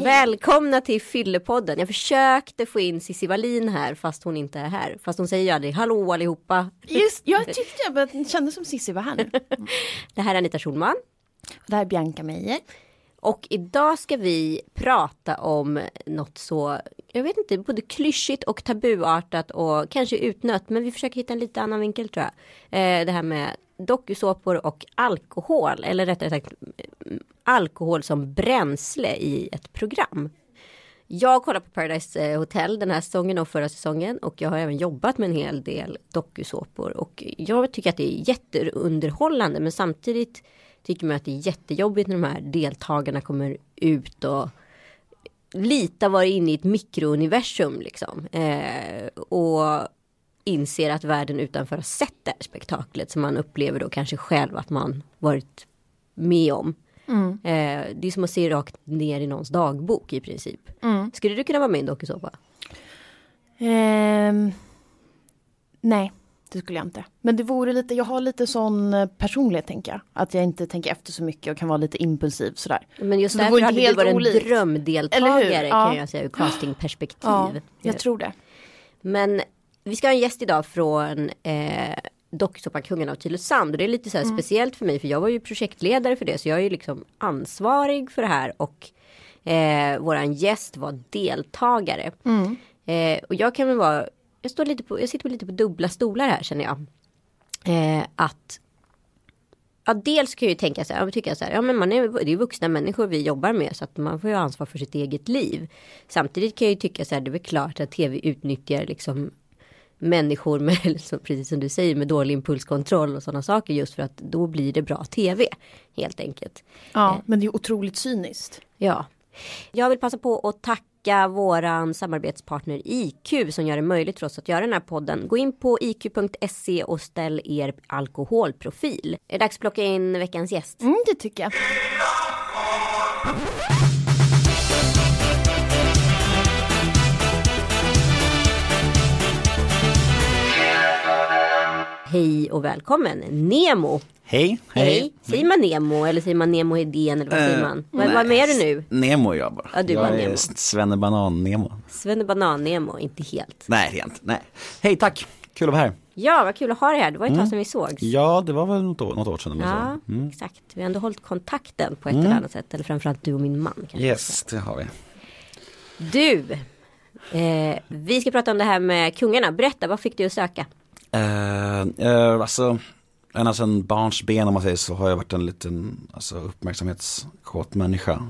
Allihopa! Välkomna till Fyllepodden. Jag försökte få in Cissi Wallin här fast hon inte är här. Fast hon säger ju aldrig hallå allihopa. Just, jag tyckte jag kände som Cissi var här nu. Det här är Anita Schulman. Det här är Bianca Meijer. Och idag ska vi prata om något så, jag vet inte, både klyschigt och tabuartat och kanske utnött. Men vi försöker hitta en lite annan vinkel tror jag. Eh, det här med dokusåpor och alkohol. Eller rättare sagt alkohol som bränsle i ett program. Jag kollar på Paradise eh, Hotel den här säsongen och förra säsongen och jag har även jobbat med en hel del dokusåpor och jag tycker att det är jätteunderhållande men samtidigt tycker man att det är jättejobbigt när de här deltagarna kommer ut och lite vara inne i ett mikrouniversum liksom. Eh, och inser att världen utanför har sett det här spektaklet som man upplever då kanske själv att man varit med om. Eh, det är som att se rakt ner i någons dagbok i princip. Skulle du kunna vara med i en dokusåpa? Ehm, nej, det skulle jag inte. Men det vore lite, jag har lite sån eh, personlighet tänker jag. Att jag inte tänker efter så mycket och kan vara lite impulsiv sådär. Men just Så därför hade du varit en olikt. drömdeltagare Eller hur? kan Ja. jag säga ur castingperspektiv. Ja, jag tror det. Men vi ska ha en gäst idag från eh, dokusåpan Kungarna av Tylösand. Och det är lite så här speciellt för mig för jag var ju projektledare för det. Så jag är ju liksom ansvarig för det här. Och eh, våran gäst var deltagare. Eh, och jag kan väl vara, jag, står lite på, jag sitter lite på dubbla stolar här känner jag. Eh, att Ja, dels kan jag ju tänka så här, jag tycker så här, ja men man är, det är vuxna människor vi jobbar med så att man får ju ansvar för sitt eget liv. Samtidigt kan jag ju tycka så här, det är väl klart att tv utnyttjar liksom människor med, så precis som du säger, med dålig impulskontroll och sådana saker just för att då blir det bra tv. Helt enkelt. Ja, men det är otroligt cyniskt. Ja. Jag vill passa på att tacka våran samarbetspartner IQ som gör det möjligt för oss att göra den här podden. Gå in på iq.se och ställ er alkoholprofil. Är det dags att plocka in veckans gäst? Mm, det tycker jag. Hej och välkommen Nemo. Hej, Hej. Säger man Nemo eller säger man Nemo Hedén eller vad säger Eh, man? Vad, vad är du nu? Nemo är jag bara. Ja, du jag var är Nemo. Svenne Banan-Nemo. Svenne Banan Nemo, inte helt. Nej, rent. Nej. Hej, tack. Kul att vara här. Ja, vad kul att ha dig här. Det var ett tag sedan vi sågs. Ja, det var väl något år, något år sedan. Ja, så. Mm. exakt. Vi har ändå hållit kontakten på ett eller annat sätt. Eller framförallt du och min man. Kanske. Yes, det har vi. Du, eh, vi ska prata om det här med kungarna. Berätta, vad fick du att söka? Uh, uh, alltså, ända sedan barns ben om man säger så har jag varit en liten alltså, uppmärksamhetskåt människa.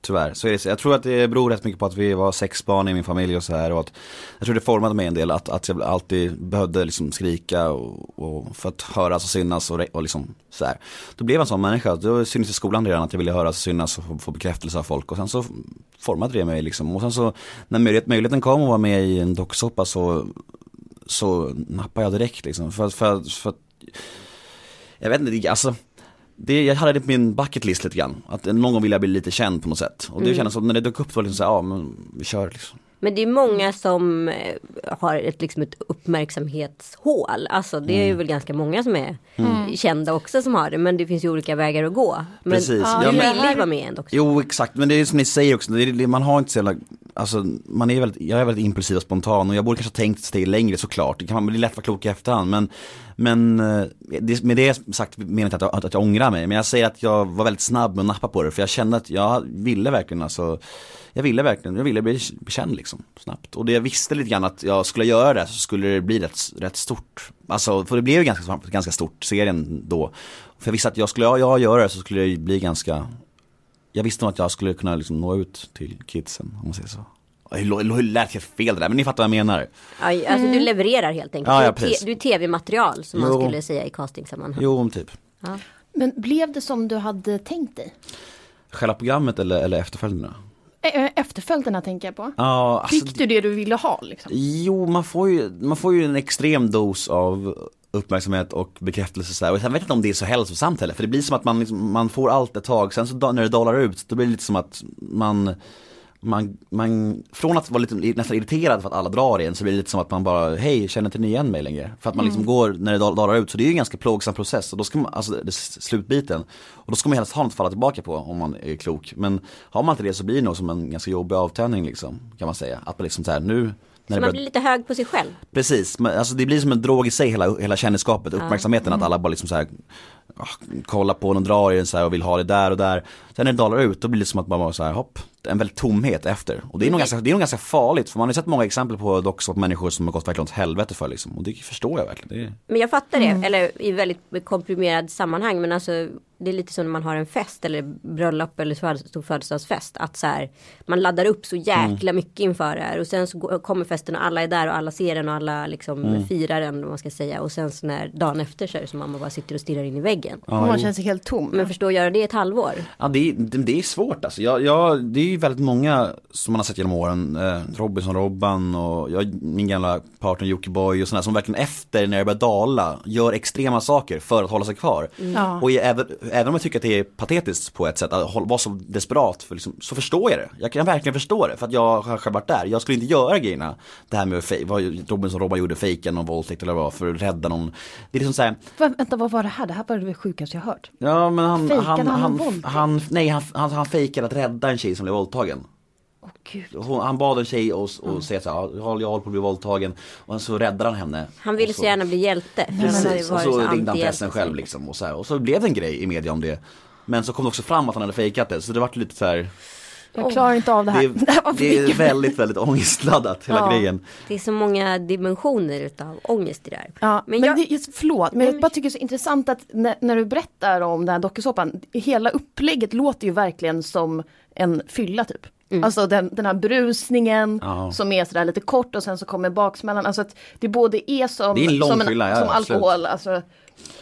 Tyvärr. Så är det, jag tror att det beror rätt mycket på att vi var sex barn i min familj och så här. Och att, jag tror det formade mig en del att, att jag alltid behövde liksom skrika och, och för att höras och synas och, och liksom så här. Då blev jag en sån människa. Då syntes i skolan redan att jag ville höras och synas och få, bekräftelse av folk. Och sen så formade det mig liksom. Och sen så när möjlighet, möjligheten kom att vara med i en docksoppa så, så nappade jag direkt liksom. För, för, för jag vet inte, alltså det, jag hade det på min bucket list lite grann. Att någon gång vill jag bli lite känd på något sätt. Och det kändes som när det dök upp var det liksom så här, ja men vi kör liksom. Men det är många som eh, har ett, liksom ett uppmärksamhetshål. Alltså det är ju väl ganska många som är kända också som har det. Men det finns ju olika vägar att gå. Men Precis. du Ja, men- ville ju vara med ändå också. Jo exakt, men det är som ni säger också, det är, det- man har inte så jävla, alltså man är väldigt, jag är väldigt impulsiv och spontan och jag borde kanske ha tänkt ett steg längre såklart. Det kan bli lätt att vara klok i efterhand men, men eh, det, med det sagt menar jag inte att, jag- att jag ångrar mig. Men jag säger att jag var väldigt snabb med att nappa på det för jag kände att jag ville verkligen alltså jag ville verkligen, jag ville bli bli känd liksom snabbt. Och det jag visste lite grann att jag skulle göra det så skulle det bli rätt, rätt stort. Alltså, för det blev ju ganska, ganska stort, serien då. För jag visste att jag skulle ja jag göra det så skulle det bli ganska jag visste nog att jag skulle kunna liksom nå ut till kidsen om man säger så. Det lät helt fel det där men ni fattar vad jag menar. Ja, alltså du levererar helt enkelt. Ja, ja, du, är te- precis. du är tv-material som man Jo. skulle säga i castingsammanhang. Jo om typ. Men blev det som du hade tänkt dig? Själva programmet eller, eller efterföljderna? Efterföljderna tänker jag på. Ja, alltså, Fick du det du ville ha liksom? Jo, man får ju, man får ju en extrem dos av uppmärksamhet och bekräftelse så här. Och jag vet inte om det är så hälsosamt heller, för det blir som att man, liksom, man får allt ett tag, sen så när det dalar ut, då blir det lite som att man man, man, från att vara lite nästan irriterad för att alla drar igen så blir det lite som att man bara, hej känner inte ni igen mig längre? För att man liksom går när det dal- dalar ut, så det är ju en ganska plågsam process och då ska man, alltså det, slutbiten. Och då ska man helst ha något att falla tillbaka på om man är klok. Men har man inte det så blir det nog som en ganska jobbig avtändning liksom, kan man säga. Att man liksom så här, nu Så man börjar- blir lite hög på sig själv. Precis, men alltså det blir som en drog i sig hela, hela kändisskapet, uppmärksamheten att alla bara liksom så här kollar på den, drar i den så här och vill ha det där och där. Sen när det dalar ut då blir det som att man bara så här hopp, en väldigt tomhet efter. Och det är nog ganska, det är nog ganska farligt för man har sett många exempel på dock så människor som har gått verkligen åt helvete för liksom. Och det förstår jag verkligen. Det är... Men jag fattar det, eller i väldigt komprimerad sammanhang. Men alltså det är lite som när man har en fest eller bröllop eller stor födelsedagsfest. Att så här, man laddar upp så jäkla mycket inför det här. Och sen så går- kommer festen och alla är där och alla ser den och alla liksom firar den om man ska säga. Och sen så när dagen efter så är det som att man bara sitter och stirrar in i väggen. Och man känner sig helt tom. Men förstå att göra det i ett halvår. Ja det är, det, det är svårt alltså. Jag, jag, det är ju väldigt många som man har sett genom åren. Eh, Robinson Robban och jag, min gamla partner Jockiboi och sådana som verkligen efter när det börjar dala gör extrema saker för att hålla sig kvar. Ja. Och jag, även, även om jag tycker att det är patetiskt på ett sätt att vara så desperat för liksom, så förstår jag det. Jag kan verkligen förstå det för att jag har själv varit där. Jag skulle inte göra grejerna. Det här med vad Robinson Robban gjorde, fejka någon våldtäkt eller vad för att rädda någon. Det är liksom så här, vänta, vad var det här? Det här var det sjukaste jag hört. Ja men han, Fejkade han, han han, han, nej han, han, han fejkade att rädda en tjej som blev våldtagen. Åh gud. Hon, han bad en tjej och, och säga så här, "Ja, jag håller på att bli våldtagen. Och så räddade han henne. Han ville Och så gärna bli hjälte. Precis, och så så ringde han pressen så själv liksom. Och så, här, och så blev det en grej i media om det. Men så kom det också fram att han hade fejkat det, så det var lite så här, Jag klarar inte av det här. det, för det är väldigt, väldigt ångestladdat hela Ja. grejen. Det är så många dimensioner utav ångest i det här. Ja, men, jag- det, just, förlåt, men jag bara tycker det är så intressant att när, när du berättar om den här dokusåpan, hela upplägget låter ju verkligen som en fylla typ. Alltså den, den här brusningen Ja. som är sådär lite kort och sen så kommer baksmällan. Alltså att det både är som, Det är en som, fylla, ja, som alkohol, alltså,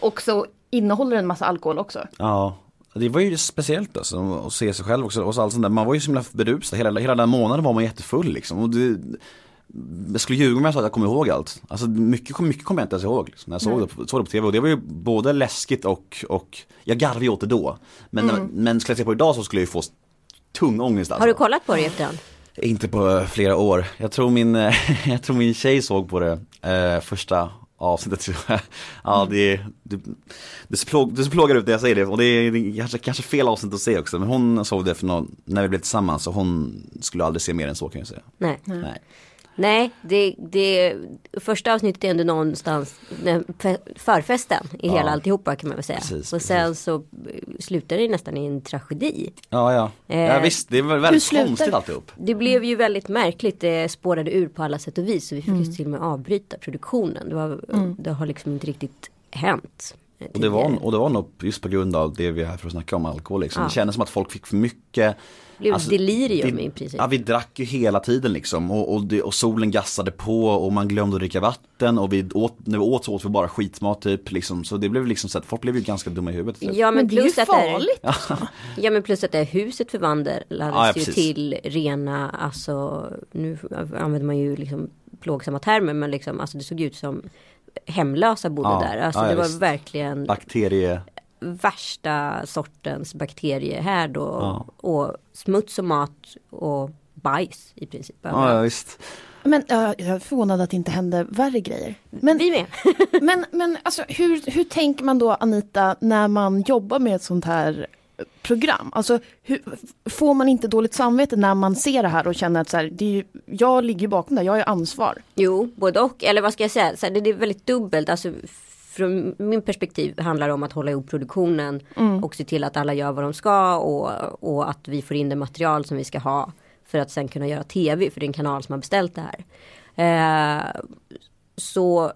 och så innehåller en massa alkohol också. Ja, det var ju speciellt alltså, att se sig själv också och så allt sånt där. Man var ju så himla berusad, hela, hela den månaden var man jättefull liksom. Och det, jag skulle ljuga om jag sa att jag kommer ihåg allt. Alltså mycket, mycket kommer jag inte ens ihåg liksom, när jag såg det, på, såg det på tv. Och det var ju både läskigt och, och jag garvade ju åt det då. Men, men skulle jag se på idag så skulle jag ju få tung ångest alltså. Har du kollat på det efterhand? Inte på flera år. Jag tror min, jag tror min tjej såg på det eh, första avsnittet. tror jag. ja, det, det, det, ser plåg, det ser plågar ut när jag säger det och det är kanske, kanske fel avsnitt att se också. Men hon såg det för någon, när vi blev tillsammans och hon skulle aldrig se mer än så kan jag säga. Nej. Nej. Nej, det, det första avsnittet är ändå någonstans förfesten i hela Ja. alltihopa kan man väl säga. Precis, och sen så eh, slutar det nästan i en tragedi. Ja, ja. Eh, ja visst, det var väldigt konstigt alltihop. Det blev ju väldigt märkligt, det spårade ur på alla sätt och vis. Så vi fick ju till och med avbryta produktionen. Det, var, det har liksom inte riktigt hänt. Eh, Och det, var, och det var nog just på grund av det vi är här för att snacka om, alkohol liksom. Ja. Det kändes som att folk fick för mycket Det blev Alltså, delirium det- i princip. Ja vi drack ju hela tiden liksom och, och, det, och solen gassade på och man glömde att dricka vatten och vi åt, när vi åt så åt vi bara skitmat typ liksom. Så det blev liksom så att folk blev ju ganska dumma i huvudet. Typ. Ja men, Men det är ju plus att det är, farligt. ja men plus att det här huset förvandlades Ja, ja, ju till rena, alltså nu använder man ju liksom plågsamma termer men liksom alltså det såg ut som hemlösa bodde Ja, där. Alltså ja, det var visst. verkligen Bakterie, värsta sortens bakteriehärd och, Ja. och smuts och mat och bajs i princip. ja, ja visst. Men ja, jag är förvånad att det inte hände värre grejer. Men, Vi med. men, men alltså, hur, hur tänker man då Anita när man jobbar med ett sånt här program? Alltså, hur, får man inte dåligt samvete när man ser det här och känner att så här, det är ju, jag ligger bakom det, jag har ansvar. Jo, både och. Eller vad ska jag säga? Så här, det, är väldigt dubbelt. Alltså, från min perspektiv handlar det om att hålla ihop produktionen och se till att alla gör vad de ska och, och att vi får in det material som vi ska ha för att sen kunna göra tv för det är en kanal som har beställt det här. Eh, så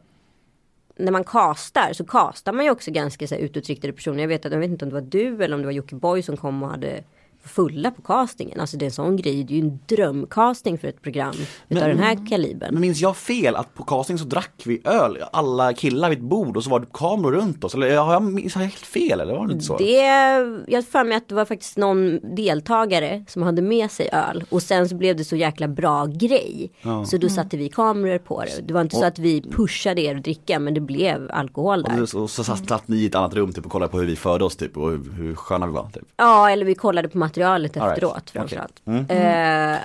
när man kastar så kastar man ju också ganska så här, utåtriktade personer. Jag vet, att, jag vet inte om det var du eller om det var Jockiboi som kom och hade fulla på castingen. Alltså det är en sån grej. Det är ju en drömcasting för ett program utav den här kalibern. Men minns jag fel att på casting så drack vi öl, alla killar vid ett bord och så var det kameror runt oss? Eller har jag, minns jag helt fel eller var det inte så? Det, jag har för mig att det var faktiskt någon deltagare som hade med sig öl och sen så blev det så jäkla bra grej. Så då satte vi kameror på det. Det var inte så att vi pushade er att dricka men det blev alkohol där. Och så, och så satt, ni i ett annat rum typ och kollade på hur vi förde oss typ och hur, hur sköna vi var typ. Ja eller vi kollade på materialet All right. efteråt Okej. framförallt. Mm. Eh,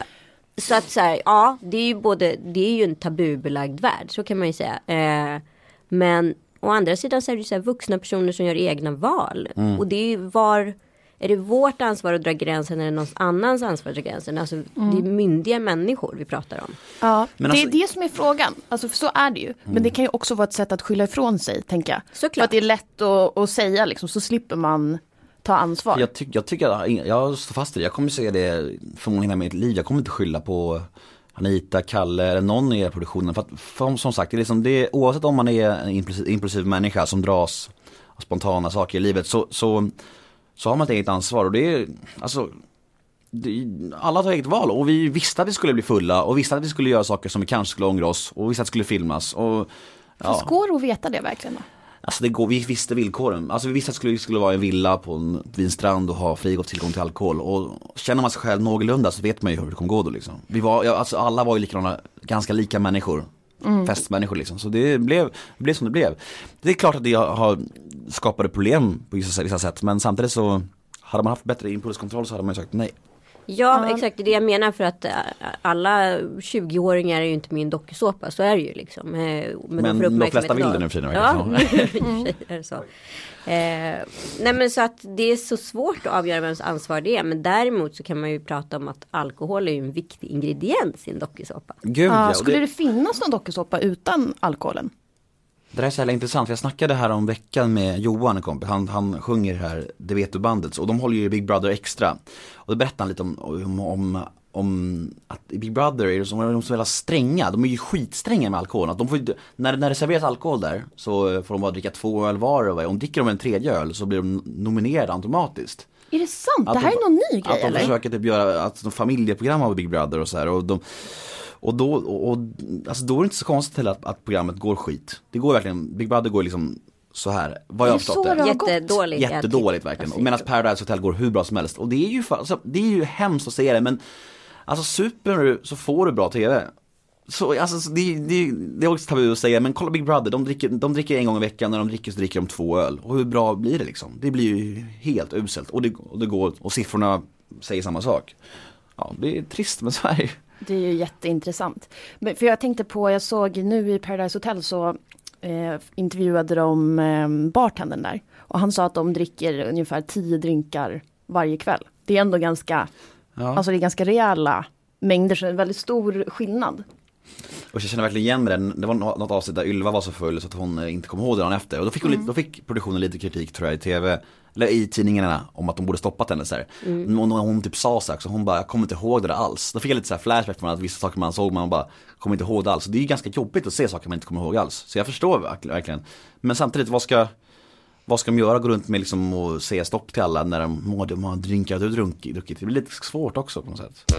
så att så här, ja, det är ju både, det är ju en tabubelagd värld, så kan man ju säga. Eh, men å andra sidan så är det ju så här vuxna personer som gör egna val. Mm. Och det är ju var, är det vårt ansvar att dra gränsen eller någon annans ansvar att dra gränsen? Alltså det är myndiga människor vi pratar om. Ja, Men det alltså- är det som är frågan. Alltså för så är det ju. Men det kan ju också vara ett sätt att skylla ifrån sig, tänker jag. För Såklart. att det är lätt att, att säga liksom, så slipper man ta ansvar. Jag, tyck, jag tycker, att- jag står fast i det. Jag kommer säga det förmodligen hela mitt liv. Jag kommer inte skylla på Anita, Kalle eller någon i produktionen. För att för, som sagt, det är liksom, det oavsett om man är en impulsiv, impulsiv människa som dras av spontana saker i livet så, så, så har man ett eget ansvar. Och det är, alltså det, alla tar eget val och vi visste att vi skulle bli fulla och visste att vi skulle göra saker som vi kanske skulle ångra oss och visste att det skulle filmas. Och, Fast går det att veta det verkligen? Alltså det går, vi visste villkoren. Alltså vi visste att det skulle, skulle vara en villa på en, vid en strand och ha frigått tillgång till alkohol. Och känner man sig själv någorlunda så vet man ju hur det kommer gå då liksom. Vi var, ja, alltså alla var ju likadana, ganska lika människor. Festmänniskor liksom. Så det blev, det blev som det blev. Det är klart att det har skapade problem på vissa, vissa sätt. Men samtidigt så hade man haft bättre impulskontroll så hade man ju sagt nej. Ja, exakt. Det är det jag menar för att äh, alla 20-åringar är ju inte en dokusåpa. Så är det ju liksom. Eh, Men, Men får de uppmärksamhet flesta vill det nu för tiden, Ja, sig är det så. Eh, nej men så att det är så svårt att avgöra vems ansvar det är. Men däremot så kan man ju prata om att alkohol är ju en viktig ingrediens i en dokusåpa. Gud Ja, ja, skulle det, det finnas någon dokusåpa utan alkoholen? Det där är så jävla intressant, för jag snackade här om veckan med Johan, en kompis, han, han sjunger här Det vet du bandet, och de håller ju Big Brother extra. Och då berättade han lite om, om, om, om att i Big Brother är det som, de är så jävla stränga, de är ju skitstränga med alkohol. Att de får, när, när det serveras alkohol där så får de bara dricka två öl var och om dricker de en tredje öl så blir de nominerade automatiskt. Är det sant? Att det här de- är någon ny Att grej de eller? försöker typ göra, att de familjeprogram av Big Brother och så här och de och då, och, och, alltså då är det inte så konstigt heller att, att programmet går skit. Det går verkligen, Big Brother går liksom så här, vad jag har förstått det. Jättedåligt. Jättedåligt verkligen. Och medan Paradise Hotel går hur bra som helst. Och det är ju, alltså, det är ju hemskt att säga det men Alltså super du så får du bra TV. Så, alltså, så det, det, det är också tabu att säga men kolla Big Brother, de dricker, de dricker en gång i veckan, när de dricker så dricker de två öl. Och hur bra blir det liksom? Det blir ju helt uselt. Och det, och det går, och siffrorna säger samma sak. Ja, det är trist men så är det ju. Det är ju jätteintressant. Men för jag tänkte på, jag såg nu i Paradise Hotel så eh, intervjuade de eh, bartendern där. Och han sa att de dricker ungefär tio drinkar varje kväll. Det är ändå ganska, Ja. alltså det är ganska rejäla mängder, så det är en väldigt stor skillnad. Och jag känner verkligen igen den. Det var nå- något avsnitt där Ylva var så full så att hon eh, inte kom ihåg det dagen efter. Och då fick, hon lite, då fick produktionen lite kritik tror jag i tv, eller i tidningarna om att de borde stoppat henne så här. Men hon, hon typ sa så här, så hon bara, jag kommer inte ihåg det där alls. Då fick jag lite så här flashback från att vissa saker man såg man bara, kommer inte ihåg det alls. Så det är ju ganska jobbigt att se saker man inte kommer ihåg alls. Så jag förstår verk- verkligen. Men samtidigt, vad ska, vad ska de göra? Gå runt med liksom och säga stopp till alla när de, må- de har drinkat och drunkit, druckit. Det blir lite svårt också på något sätt.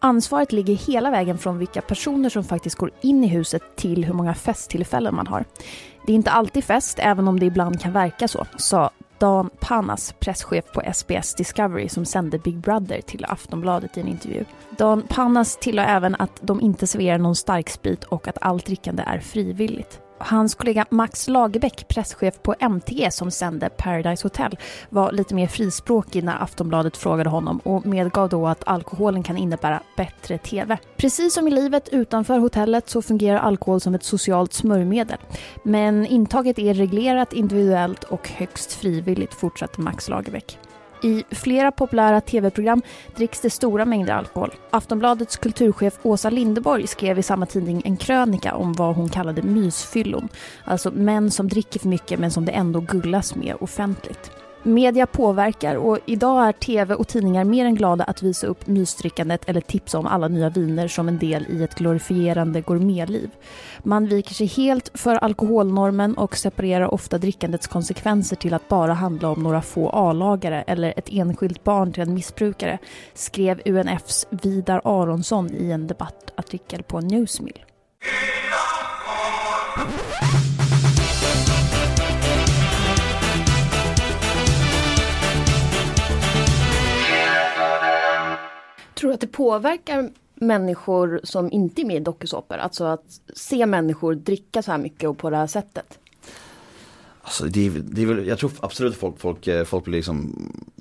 Ansvaret ligger hela vägen från vilka personer som faktiskt går in i huset till hur många festtillfällen man har. Det är inte alltid fest, även om det ibland kan verka så, sa Dan Panas, presschef på SBS Discovery som sände Big Brother till Aftonbladet i en intervju. Dan Panas tillade även att de inte serverar någon starksprit och att allt drickande är frivilligt. Hans kollega Max Lagerbäck, presschef på MTG som sände Paradise Hotel, var lite mer frispråkig när Aftonbladet frågade honom och medgav då att alkoholen kan innebära bättre TV. Precis som i livet utanför hotellet så fungerar alkohol som ett socialt smörjmedel. Men intaget är reglerat, individuellt och högst frivilligt, fortsatte Max Lagerbäck. I flera populära tv-program dricks det stora mängder alkohol. Aftonbladets kulturchef Åsa Lindeborg skrev i samma tidning en krönika om vad hon kallade mysfyllon. Alltså män som dricker för mycket men som det ändå gullas med offentligt. Media påverkar och idag är tv och tidningar mer än glada att visa upp mysdrickandet eller tipsa om alla nya viner som en del i ett glorifierande gourmetliv. Man viker sig helt för alkoholnormen och separerar ofta drickandets konsekvenser till att bara handla om några få A-lagare eller ett enskilt barn till en missbrukare, skrev UNFs Vidar Aronsson i en debattartikel på Newsmill. Tror du att det påverkar människor som inte är med i dokusåpor? Alltså att se människor dricka så här mycket och på det här sättet? Alltså det är, det är väl, jag tror absolut folk, folk, eh, folk blir liksom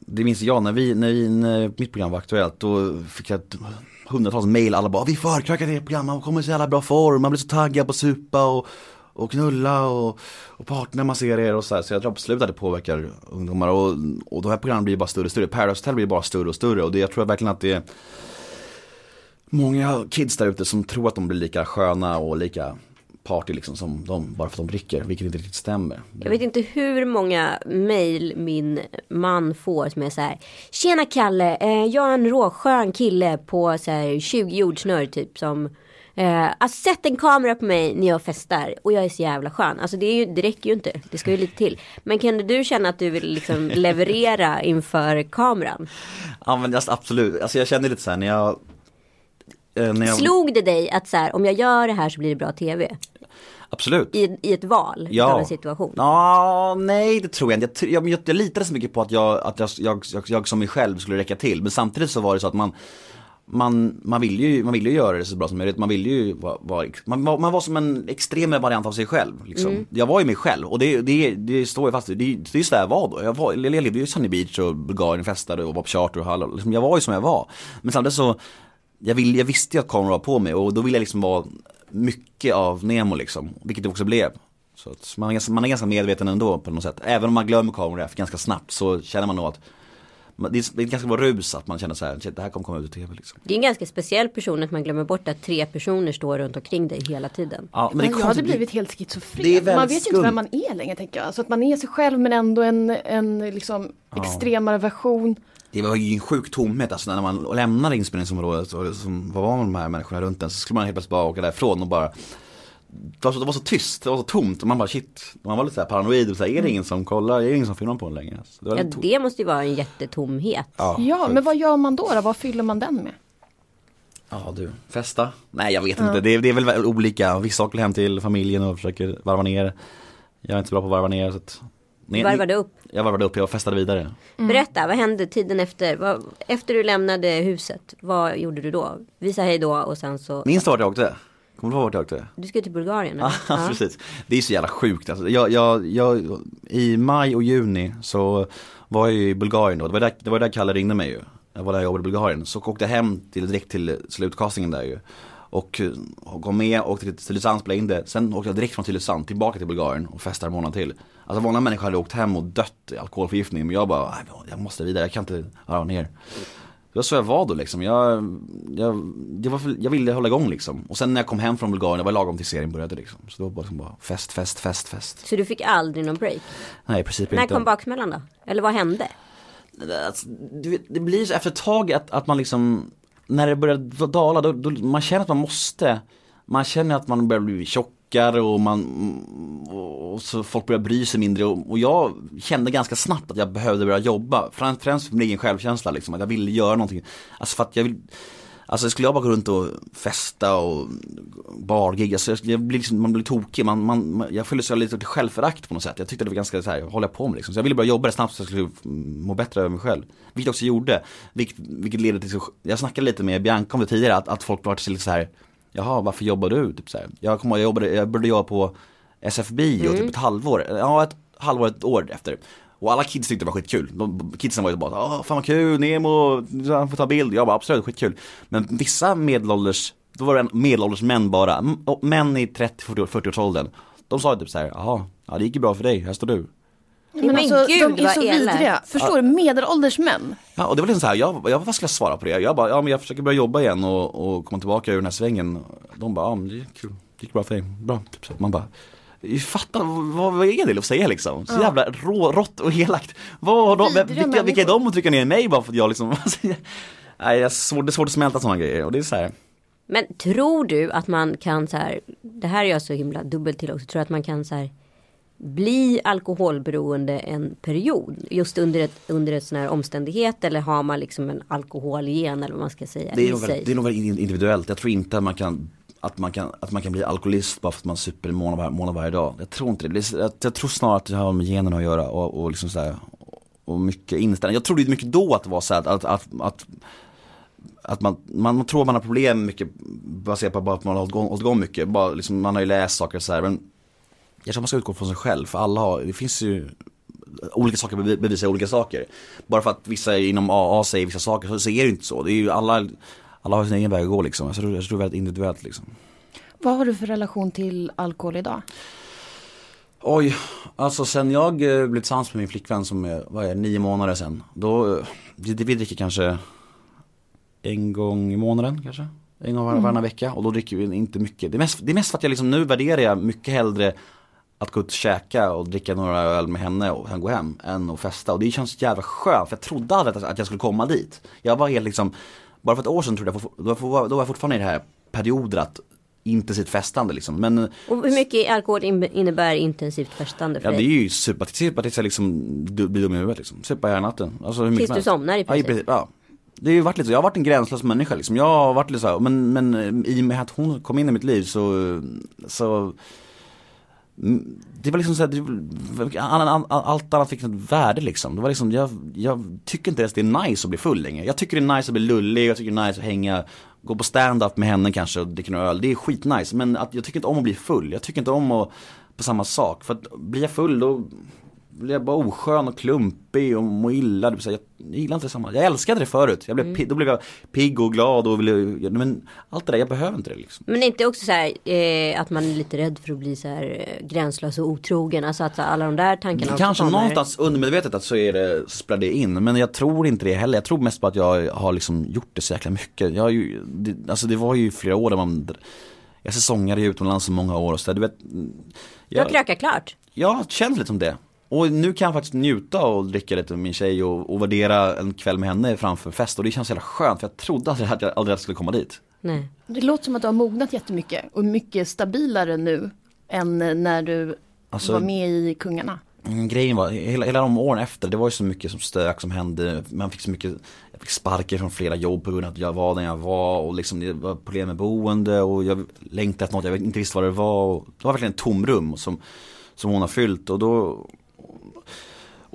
det minns jag när vi, när, vi, när mitt program var aktuellt, då fick jag hundratals mail, alla bara vi förkrökar det program, man kommer i så jävla bra form, man blir så taggad på supa och, och knulla och, och partner man ser er och så här. Så jag tror absolut att det påverkar ungdomar och, och de här programmen blir bara större och större, Paradise Hotel blir bara större och större och det, jag tror verkligen att det är många kids där ute som tror att de blir lika sköna och lika party liksom som de, bara för att de dricker, vilket inte riktigt stämmer. Jag vet inte hur många mail min man får som är så här. Tjena Kalle, eh, jag är en råskön kille på så här 20 jordsnör typ som Eh, alltså sätt en kamera på mig när jag festar och jag är så jävla skön. Alltså det, är ju, det räcker ju inte, det ska ju lite till. Men kan du känna att du vill liksom leverera inför kameran? Ja men just, absolut, alltså jag kände lite så här när jag eh, jag... Slog det dig att så här, om jag gör det här så blir det bra tv? Absolut. I, i ett val Ja. av en situation? Ja, nej det tror jag inte. Jag, jag, jag, jag litade så mycket på att, jag, att jag, jag, jag, jag som mig själv skulle räcka till. Men samtidigt så var det så att man man, man, vill ju, man vill ju göra det så bra som möjligt, man vill ju vara, vara man, var- man var som en extrem variant av sig själv. Liksom. Jag var ju mig själv och det, det, det står ju fast, det, det är ju så där jag var då. Jag, var, jag levde ju i Sunny Beach och Bulgarien festade och var på charter och hallå. Liksom, jag var ju som jag var. Men samtidigt så, jag, vill, jag visste ju att kameran var på mig och då ville jag liksom vara mycket av Nemo liksom, vilket det också blev. Så man, är ganska, man är ganska medveten ändå på något sätt. Även om man glömmer kameran ganska snabbt så känner man nog att det är, det är ganska bra rus att man känner så här, det här kommer komma ut i tv liksom. Det är en ganska speciell person att man glömmer bort att tre personer står runt omkring dig hela tiden. Ja, men det är jag hade blivit helt schizofren. Man vet ju inte vem man är längre tänker jag. Så att man är sig själv men ändå en, en liksom extremare version. Det var ju en sjuk tomhet alltså när man lämnade inspelningsområdet och som vad var de här människorna runt en så skulle man helt plötsligt bara åka därifrån och bara det var, så, det var så tyst, det var så tomt och man bara shit, man var lite så här paranoid och så här, är det ingen som kollar, är det ingen som filmar på en längre? Så det Ja, det måste ju vara en jättetomhet. Ja, Ja, men vad gör man då, då? Vad fyller man den med? Ja du, festa? Nej jag vet inte, det, är- det är väl olika, vissa åker hem till familjen och försöker varva ner Jag är inte så bra på att varva ner så att Nej, Varvade upp. Jag varvade upp, jag festade vidare Berätta, vad hände tiden efter? Vad, efter du lämnade huset, vad gjorde du då? Vi sa hej då och sen så. Minns du vart jag åkte? Kommer du ihåg vart jag åkte? Du ska till Bulgarien? eller? Ja, precis. Det är så jävla sjukt alltså. jag, jag, jag, I maj och juni så var jag i Bulgarien då, det var där, det var där Kalle ringde mig ju. Jag var där jag jobbade i Bulgarien, så åkte jag hem till, direkt till slutkastingen där ju. Och, och kom med, åkte till Tylösand, spelade in det. Sen åkte jag direkt från Tylösand tillbaka till Bulgarien och festade en månad till. Alltså vanliga människor hade åkt hem och dött i alkoholförgiftning, men jag bara, "Nej, jag måste vidare, jag kan inte varva ner. Det var så jag var då liksom. Jag, jag, det var, jag ville hålla igång liksom. Och sen när jag kom hem från Bulgarien, det var lagom till serien började liksom. Så det var bara, liksom bara fest, fest, fest, fest. Så du fick aldrig någon break? Nej i princip När inte. kom baksmällan då? Eller vad hände? Alltså, du vet, det blir så efter ett tag att, att man liksom, när det börjar dala, då, då, man känner att man måste, man känner att man börjar bli tjockare och man, och så folk börjar bry sig mindre och, och jag kände ganska snabbt att jag behövde börja jobba, främst, främst för min egen självkänsla liksom, att jag ville göra någonting, alltså för att jag vill Alltså skulle jag bara gå runt och festa och bargig, alltså jag, jag blir liksom, man blir tokig, man, man, jag fyller sig lite självförakt på något sätt. Jag tyckte det var ganska så här, vad håller jag på med liksom? Så jag ville börja jobba det snabbt så jag skulle må bättre över mig själv. Vilket jag också gjorde, vilket, vilket leder till, så, jag snackade lite med Bianca om det tidigare, att, att folk var till lite så här, jaha varför jobbar du? Typ så här. Jag kommer jag jobbade, jag började jobba på SF Bio typ ett halvår, ja ett halvår, ett år efter. Och alla kids tyckte det var skitkul. De, kidsen var ju bara åh fan vad kul, Nemo, han får ta bild. Jag bara absolut skitkul. Men vissa medelålders, då var det medelålders män bara, och män i 30-40-årsåldern. De sa typ såhär, jaha, ja det gick ju bra för dig, här står du. Men alltså, gud, de är så elakt. vidriga. Förstår du? Medelålders män. Ja och det var liksom såhär, jag, jag vad ska jag svara på det? Jag bara, ja men jag försöker börja jobba igen och, och komma tillbaka ur den här svängen. De bara, ja men det kul, det gick bra för dig, bra. Så. Man bara, Fatta, vad, vad är det att säga liksom? Så jävla rå, rått och elakt. Vad har de, vilka, vilka är de att trycka ner mig bara för att jag liksom Nej, jag är svår, det är svårt att smälta sådana grejer och det är så här. Men tror du att man kan så här, det här är jag så himla dubbelt till också, tror att man kan så här bli alkoholberoende en period just under ett, under ett sån här omständighet eller har man liksom en alkoholgen eller vad man ska säga Det är, nog sig? det är nog väldigt individuellt. Jag tror inte att man kan att man, kan, att man kan bli alkoholist bara för att man super en månad, månad varje dag. Jag tror inte det. jag, jag tror snarare att det har med generna att göra och, och liksom så här, och mycket inställning. Jag trodde mycket då att det var så här, att, att, att att man, man tror man har problem mycket baserat på bara att man har hållit igång, hållit igång mycket. Bara liksom, man har ju läst saker så här, men jag tror man ska utgå från sig själv för alla har, det finns ju olika saker bevi- bevisar olika saker. Bara för att vissa inom AA säger vissa saker så, så är det ju inte så. Det är ju alla, alla har sin egen väg att gå liksom. Jag tror, jag tror det är väldigt individuellt liksom. Vad har du för relation till alkohol idag? Oj, alltså sen jag eh, blev tillsammans med min flickvän som är, vad är det, nio månader sen. Då, vi, vi dricker kanske en gång i månaden kanske. En gång var, varannan vecka och då dricker vi inte mycket. Det är mest, det är mest för att jag liksom, nu värderar jag mycket hellre att gå ut och käka och dricka några öl med henne och sen gå hem än att festa. Och det känns jävla skönt för jag trodde aldrig att, jag skulle komma dit. Jag var helt liksom, bara för ett år sedan trodde jag, då var, jag fortfarande i det här perioder att intensivt festande liksom. Men Och hur mycket alkohol in- innebär intensivt festande för Ja det är dig? ju super, super tills jag liksom du- blir dum i huvudet liksom. Supa hela natten. Alltså hur Tills du somnar i Ja, i princip? princip. Ja. Det har ju varit lite så, jag har varit en gränslös människa liksom. Jag har varit lite så här, men, men eh, i och med att hon kom in i mitt liv så, så Mm, det var liksom så här, det, all, all, allt annat fick ett värde liksom. Det var liksom, jag, jag tycker inte ens det är nice att bli full längre. Jag tycker det är nice att bli lullig, jag tycker det är nice att hänga, gå på stand-up med henne kanske och dricka några öl. Det är skitnice. Men att, jag tycker inte om att bli full. Jag tycker inte om att, på samma sak. För att blir jag full då jag bara oskön och klumpig och mår illa. Det jag, jag gillar inte detsamma. Jag älskade det förut. Jag blev, pi- Då blev jag pigg och glad och ville, men allt det där, jag behöver inte det liksom. Men det inte också så här eh, att man är lite rädd för att bli så här eh, gränslös och otrogen. Alltså att alla de där tankarna Kanske kommer. någonstans undermedvetet att så är det, spelar det in. Men jag tror inte det heller. Jag tror mest på att jag har liksom gjort det så jäkla mycket. Jag har ju, det, alltså det var ju flera år där man jag säsongade utomlands i många år och så där. Du vet, Du har jag, krökat klart. jag känns lite som det. Och nu kan jag faktiskt njuta och dricka lite med min tjej och, och värdera en kväll med henne framför fest. Och det känns så jävla skönt för jag trodde aldrig att jag aldrig skulle komma dit. Nej. Det låter som att du har mognat jättemycket och mycket stabilare nu än när du Alltså- var med i Kungarna. Mm, Grejen var, hela, hela de åren efter, det var ju så mycket som stök som hände. Man fick så mycket, jag fick sparker från flera jobb på grund av att jag var där jag var och liksom det var problem med boende och jag längtade efter något, jag inte visste vad det var. Och det var verkligen ett tomrum som, som hon har fyllt och då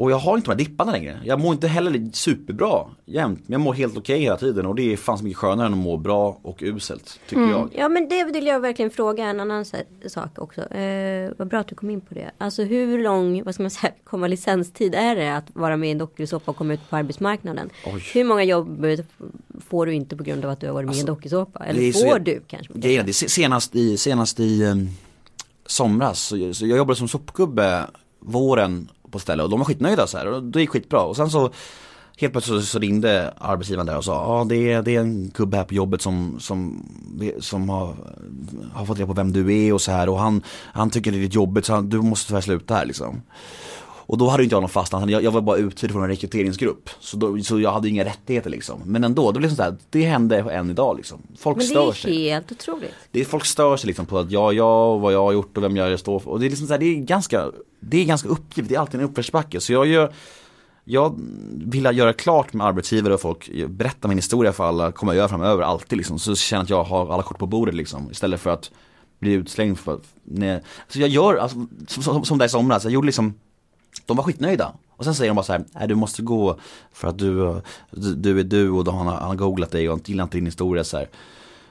och jag har inte de här dipparna längre. Jag mår inte heller superbra jämt. Men jag mår helt okej hela tiden och det är fan så mycket skönare än att må bra och uselt. Tycker jag. Ja men det vill jag verkligen fråga en annan sak också. Eh, vad bra att du kom in på det. Alltså hur lång, vad ska man säga, konvalescenstid är det att vara med i en dokusåpa och komma ut på arbetsmarknaden? Oj. Hur många jobb får du inte på grund av att du har varit med i en dokusåpa? det Eller får du kanske? Grejen är, det senast i, senast i um, somras, så, så jag jobbade som sopgubbe våren på stället och de var skitnöjda så här och det gick skitbra och sen så Helt plötsligt så, ringde arbetsgivaren där och sa ja det, är, det är en gubbe här på jobbet som, som, som har, har fått reda på vem du är och så här och han, han tycker det är lite jobbigt så han, du måste tyvärr sluta här liksom. Och då hade inte jag någon fast anställning, jag, jag var bara uthyrd från en rekryteringsgrupp. Så, då, så jag hade inga rättigheter liksom. Men ändå, det blev så här, det hände än idag liksom. Folk Men det stör är sig. helt otroligt. Det är, folk stör sig liksom på att jag, jag och vad jag har gjort och vem jag står för. Och det är liksom så här, det är ganska, det är ganska uppgivet, det är alltid en uppförsbacke. Så jag gör, jag vill göra klart med arbetsgivare och folk, berätta min historia för alla, kommer jag göra framöver alltid liksom. Så jag känner att jag har alla kort på bordet liksom. Istället för att bli utslängd för, nej. Så jag gör, alltså, som, som, som där i somras, jag gjorde liksom de var skitnöjda. Och sen säger de bara så här, nej du måste gå för att du, du, du är du och han har, han har googlat dig och gillar inte din historia så här.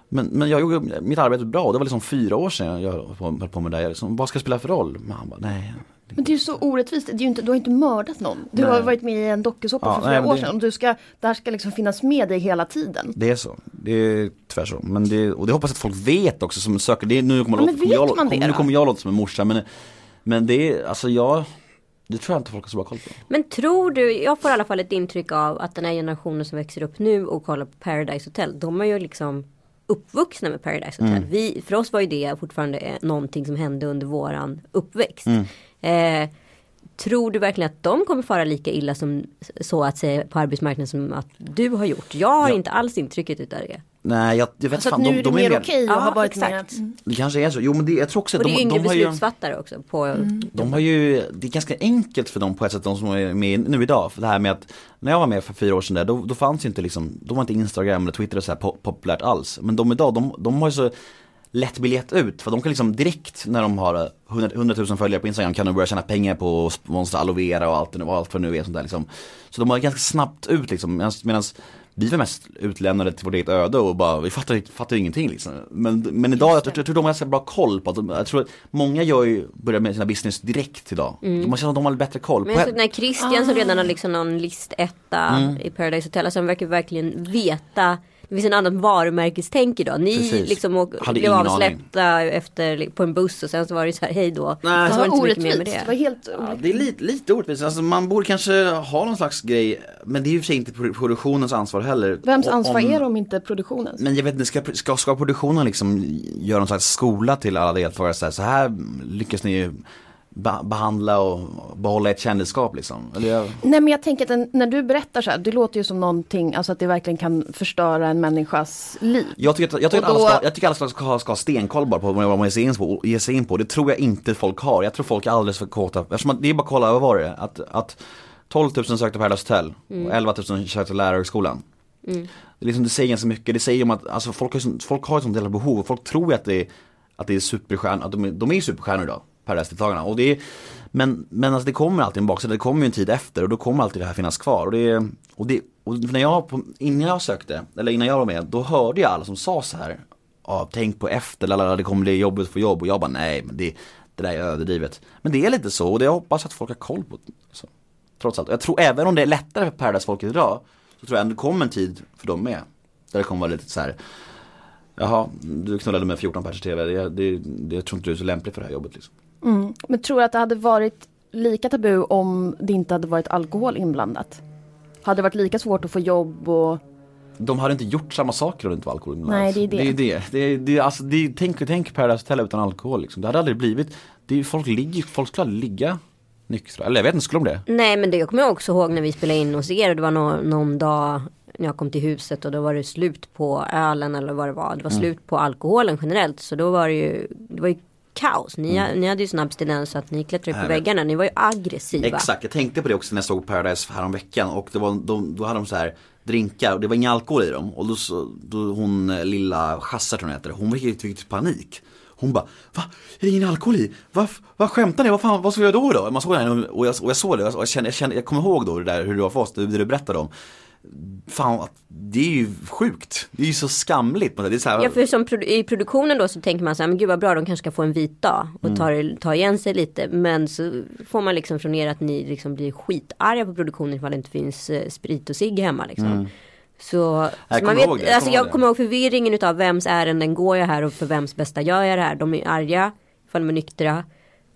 Men, men jag gjorde mitt arbete bra och det var liksom fyra år sedan jag höll på, med det där. Liksom, vad ska det spela för roll? Men han bara, nej. Men det är ju så orättvist, det är inte, du har inte mördat någon. Du Nej. har varit med i en dokusåpa Ja, för nej, flera men år det- sedan och du ska, det här ska liksom finnas med dig hela tiden. Det är så. Det är tyvärr så. Men det, och det hoppas jag att folk vet också som söker. Det är, nu kommer, Ja, men kommer jag, det nu kommer jag låta som en morsa men, men det är, alltså jag, det tror jag inte folk har så bra koll på. Men tror du, jag får i alla fall ett intryck av att den här generationen som växer upp nu och kollar på Paradise Hotel, de är ju liksom uppvuxna med Paradise Hotel. Mm. Vi, för oss var ju det fortfarande eh, någonting som hände under våran uppväxt. Mm. Eh, tror du verkligen att de kommer fara lika illa som så att säga på arbetsmarknaden som att du har gjort? Jag har Ja. inte alls intrycket utav det. Nej jag, jag vet Så att fan, nu de, är det de mer är okej att Ja, ha varit exakt. med. Mm. Det kanske är så. Jo men det, jag tror också Och att det är de, yngre de har ju beslutsfattare också. På, De har ju, det är ganska enkelt för dem på ett sätt, de som är med nu idag. För det här med att, när jag var med för fyra år sedan där, då, då fanns ju inte liksom, då var inte Instagram eller Twitter och så här pop- populärt alls. Men de idag, de, de har ju så lätt biljett ut. För de kan liksom direkt när de har 100, 100 000 följare på Instagram kan de börja tjäna pengar på sponsra aloe vera och allt, och allt vad det nu är sånt där liksom. Så de har ganska snabbt ut liksom. Medan vi var mest utlämnade till vårt eget öde och bara, vi fattar, fattar ingenting liksom. Men, men idag, jag, jag tror de har ganska bra koll på att, de, jag tror att många gör ju, börjar med sina business direkt idag. Mm. Man känner att de har bättre koll. Men jag såg när Christian ah. som redan har liksom någon listetta mm. i Paradise Hotel, alltså han verkar verkligen veta det finns en annan varumärkestänk idag. Ni Precis. liksom åk, blev avsläppta efter, på en buss och sen så var det så här hej då. Nej, det var inte så mycket mer med det. Det var helt ja, Det är lite, lite orättvist. Alltså, man borde kanske ha någon slags grej. Men det är ju för sig inte produktionens ansvar heller. Vems ansvar om, är det om inte produktionens? Men jag vet inte, ska, ska, ska produktionen liksom göra någon slags skola till alla deltagare? Så här, så här lyckas ni behandla och behålla ett kändisskap liksom? Eller Nej men jag tänker att när du berättar så här, det låter ju som någonting, alltså att det verkligen kan förstöra en människas liv. Jag tycker att, jag tycker då... alla, ska, jag tycker alla ska, ska, ska ha stenkoll bara på vad man ger sig, in på, ger sig in på. Det tror jag inte folk har. Jag tror folk är alldeles för kåta. Eftersom det är bara att kolla, vad var det? Att, att 12 000 sökte på Paradise Hotel mm. och 11 000 sökte lärarhögskolan. Mm. Det, liksom, det säger ganska mycket, det säger om att alltså, folk, har, folk har ett sånt jävla behov. Folk tror att det är, att det är superstjärnor, att de är, de är superstjärnor idag. Paradise-deltagarna. Och det är, men, men alltså det kommer alltid en baksida, det kommer ju en tid efter och då kommer alltid det här finnas kvar. Och det, och det, och när jag, innan jag sökte, eller innan jag var med, då hörde jag alla som sa så här, ja, tänk på efter, lalala, det kommer bli jobbigt att få jobb. Och jag bara, nej, men det, det där är överdrivet. Men det är lite så och det jag hoppas att folk har koll på. Så, trots allt. Jag tror även om det är lättare för Paradise-folket idag, så tror jag ändå det kommer en tid för dem med. Där det kommer vara lite så här, jaha, du knullade med 14 pers i tv, det, det, det, jag tror inte du är så lämplig för det här jobbet liksom. Mm. Men tror du att det hade varit lika tabu om det inte hade varit alkohol inblandat? Hade det varit lika svårt att få jobb och de hade inte gjort samma saker om det inte var alkohol inblandat. Nej, det är det. Det är det. det, är, det är, alltså, det är, tänk, tänk Paradise Hotel utan alkohol liksom. Det hade aldrig blivit, det är, folk, ligger, folk skulle aldrig ligga nyktra. Eller jag vet inte, skulle de det? Nej men det kommer jag också ihåg när vi spelade in hos er. Det var någon, någon dag när jag kom till huset och då var det slut på ölen eller vad det var. Det var mm. slut på alkoholen generellt. Så då var det ju, det var ju kaos. Ni, mm. ni hade ju sån abstinens att ni klättrade upp på väggarna. Ni var ju aggressiva. Exakt, jag tänkte på det också när jag såg Paradise häromveckan och det var, de, då hade de så här drinkar och det var inga alkohol i dem. Och då, så, då hon eh, lilla Chassar tror hon heter, hon fick, fick panik. Hon bara, va? Är det ingen alkohol i? Va, vad skämtar ni? Vad fan, vad ska jag göra då då? Man såg henne och jag, och jag såg det och jag, kände, jag, kände, jag kommer ihåg då det där hur det var för oss, det du berättade om. Fan, det är ju sjukt. Det är ju så skamligt. Det är så här... Ja, för som produ i produktionen då så tänker man så här, men gud vad bra, de kanske ska få en vit dag och mm. tar, tar igen sig lite. Men så får man liksom från er att ni liksom blir skitarga på produktionen ifall det inte finns eh, sprit och cigg hemma liksom. Mm. Så, så man vet, jag, alltså, jag kommer ihåg förvirringen utav vems ärenden går jag här och för vems bästa gör jag det här. De är arga, ifall de är nyktra.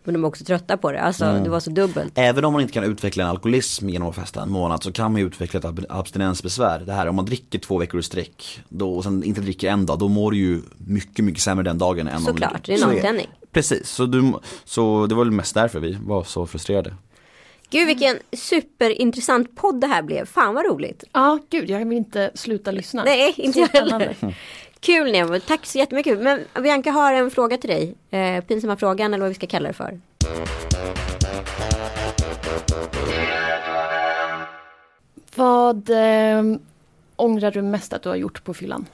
Men de är också trötta på det. Alltså mm. det var så dubbelt. Även om man inte kan utveckla en alkoholism genom att festa en månad så kan man ju utveckla ett abstinensbesvär. Det här om man dricker två veckor i sträck då, och sen inte dricker en dag, då mår du ju mycket, mycket sämre den dagen än Såklart, om det är en omtändning. Precis, så, du, så det var väl mest därför vi var så frustrerade. Gud vilken superintressant podd det här blev. Fan vad roligt. Ja, gud jag vill inte sluta lyssna. Nej, inte jag heller. Kul Nemo, tack så jättemycket. Men Bianca har en fråga till dig. Eh, pinsamma frågan eller vad vi ska kalla det för. Vad eh, ångrar du mest att du har gjort på fyllan?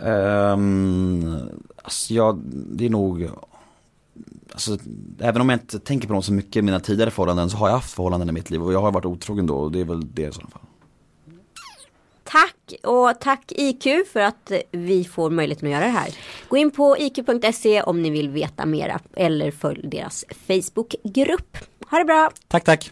Um, alltså jag, det är nog Alltså, även om jag inte tänker på dem så mycket i mina tidigare förhållanden så har jag haft förhållanden i mitt liv och jag har varit otrogen då och det är väl det i sådana fall. Tack och tack IQ för att vi får möjligheten att göra det här. Gå in på iq.se om ni vill veta mera eller följ deras Facebookgrupp. Ha det bra! Tack tack!